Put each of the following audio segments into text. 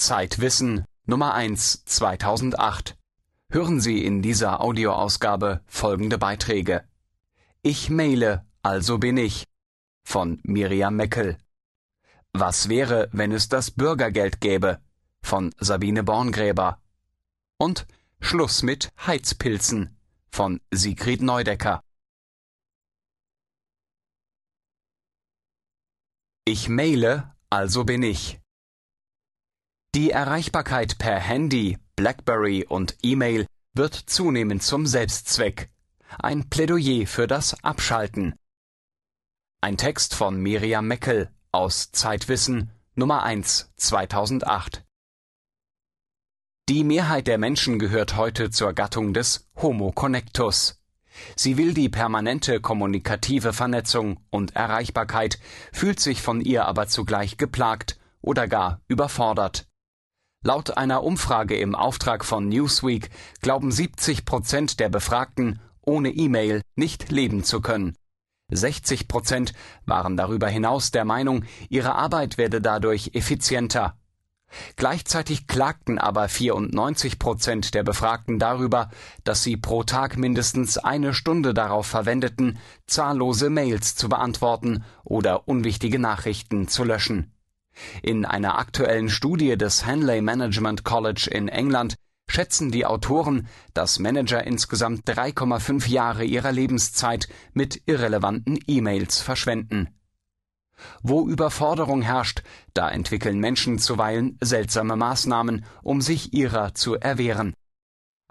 Zeitwissen Nummer 1 2008. Hören Sie in dieser Audioausgabe folgende Beiträge. Ich maile, also bin ich. Von Miriam Meckel. Was wäre, wenn es das Bürgergeld gäbe? Von Sabine Borngräber. Und Schluss mit Heizpilzen. Von Sigrid Neudecker. Ich maile, also bin ich. Die Erreichbarkeit per Handy, Blackberry und E-Mail wird zunehmend zum Selbstzweck. Ein Plädoyer für das Abschalten. Ein Text von Miriam Meckel aus Zeitwissen Nummer 1 2008. Die Mehrheit der Menschen gehört heute zur Gattung des Homo connectus. Sie will die permanente kommunikative Vernetzung und Erreichbarkeit, fühlt sich von ihr aber zugleich geplagt oder gar überfordert. Laut einer Umfrage im Auftrag von Newsweek glauben 70 Prozent der Befragten, ohne E-Mail nicht leben zu können. 60 Prozent waren darüber hinaus der Meinung, ihre Arbeit werde dadurch effizienter. Gleichzeitig klagten aber 94 Prozent der Befragten darüber, dass sie pro Tag mindestens eine Stunde darauf verwendeten, zahllose Mails zu beantworten oder unwichtige Nachrichten zu löschen. In einer aktuellen Studie des Henley Management College in England schätzen die Autoren, dass Manager insgesamt 3,5 Jahre ihrer Lebenszeit mit irrelevanten E-Mails verschwenden. Wo Überforderung herrscht, da entwickeln Menschen zuweilen seltsame Maßnahmen, um sich ihrer zu erwehren.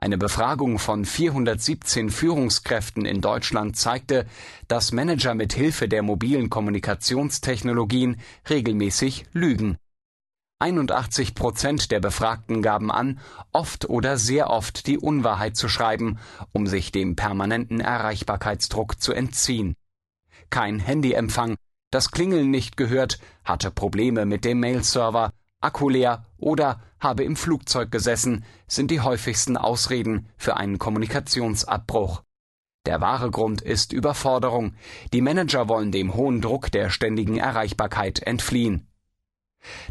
Eine Befragung von 417 Führungskräften in Deutschland zeigte, dass Manager mit Hilfe der mobilen Kommunikationstechnologien regelmäßig lügen. 81 Prozent der Befragten gaben an, oft oder sehr oft die Unwahrheit zu schreiben, um sich dem permanenten Erreichbarkeitsdruck zu entziehen. Kein Handyempfang, das Klingeln nicht gehört, hatte Probleme mit dem Mailserver, Akku leer oder habe im Flugzeug gesessen, sind die häufigsten Ausreden für einen Kommunikationsabbruch. Der wahre Grund ist Überforderung. Die Manager wollen dem hohen Druck der ständigen Erreichbarkeit entfliehen.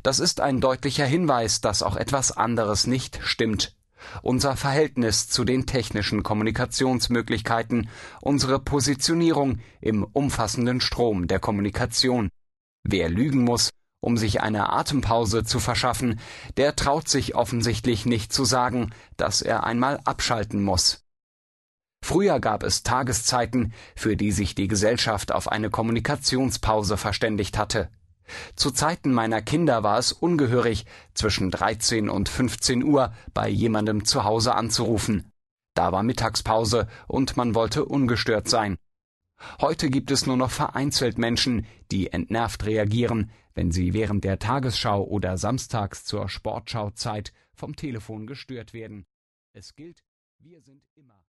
Das ist ein deutlicher Hinweis, dass auch etwas anderes nicht stimmt. Unser Verhältnis zu den technischen Kommunikationsmöglichkeiten, unsere Positionierung im umfassenden Strom der Kommunikation. Wer lügen muss, um sich eine Atempause zu verschaffen, der traut sich offensichtlich nicht zu sagen, dass er einmal abschalten muss. Früher gab es Tageszeiten, für die sich die Gesellschaft auf eine Kommunikationspause verständigt hatte. Zu Zeiten meiner Kinder war es ungehörig, zwischen 13 und 15 Uhr bei jemandem zu Hause anzurufen. Da war Mittagspause und man wollte ungestört sein. Heute gibt es nur noch vereinzelt Menschen, die entnervt reagieren, wenn sie während der Tagesschau oder samstags zur Sportschauzeit vom Telefon gestört werden. Es gilt, wir sind immer